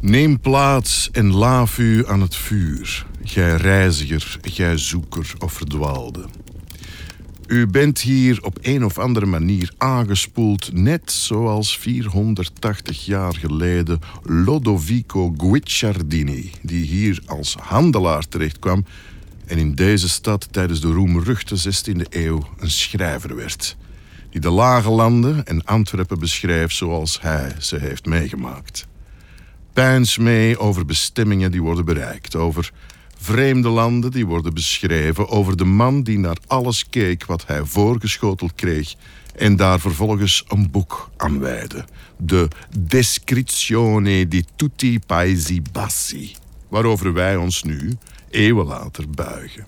Neem plaats en laaf u aan het vuur, gij reiziger, gij zoeker of verdwaalde. U bent hier op een of andere manier aangespoeld, net zoals 480 jaar geleden Lodovico Guicciardini, die hier als handelaar terechtkwam en in deze stad tijdens de roemruchte 16e eeuw een schrijver werd, die de lage landen en Antwerpen beschrijft zoals hij ze heeft meegemaakt. Pijns mee over bestemmingen die worden bereikt, over vreemde landen die worden beschreven, over de man die naar alles keek wat hij voorgeschoteld kreeg en daar vervolgens een boek aan wijde. De Descrizione di tutti paesi bassi, waarover wij ons nu, eeuwen later, buigen.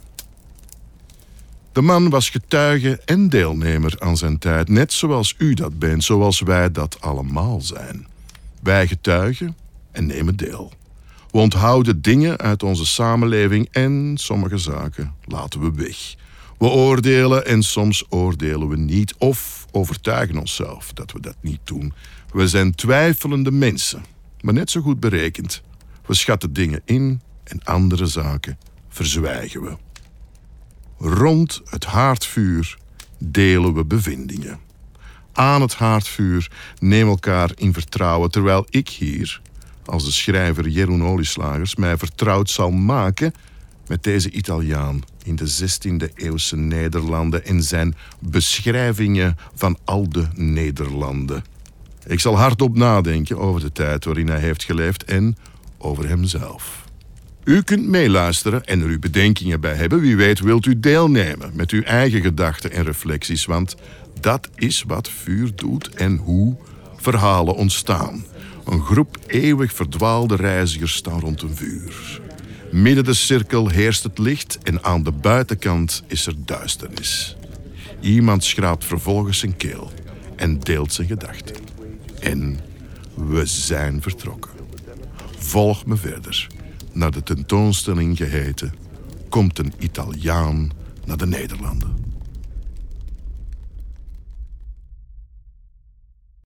De man was getuige en deelnemer aan zijn tijd, net zoals u dat bent, zoals wij dat allemaal zijn. Wij getuigen en nemen deel. We onthouden dingen uit onze samenleving en sommige zaken laten we weg. We oordelen en soms oordelen we niet of overtuigen onszelf dat we dat niet doen. We zijn twijfelende mensen, maar net zo goed berekend. We schatten dingen in en andere zaken verzwijgen we. Rond het haardvuur delen we bevindingen. Aan het haardvuur neem elkaar in vertrouwen, terwijl ik hier als de schrijver Jeroen Olieslagers mij vertrouwd zal maken met deze Italiaan in de 16e eeuwse Nederlanden en zijn beschrijvingen van al de Nederlanden. Ik zal hardop nadenken over de tijd waarin hij heeft geleefd en over hemzelf. U kunt meeluisteren en er uw bedenkingen bij hebben. Wie weet wilt u deelnemen met uw eigen gedachten en reflecties, want dat is wat vuur doet en hoe verhalen ontstaan. Een groep eeuwig verdwaalde reizigers staan rond een vuur. Midden de cirkel heerst het licht en aan de buitenkant is er duisternis. Iemand schraapt vervolgens zijn keel en deelt zijn gedachten. En we zijn vertrokken. Volg me verder naar de tentoonstelling geheten Komt een Italiaan naar de Nederlanden.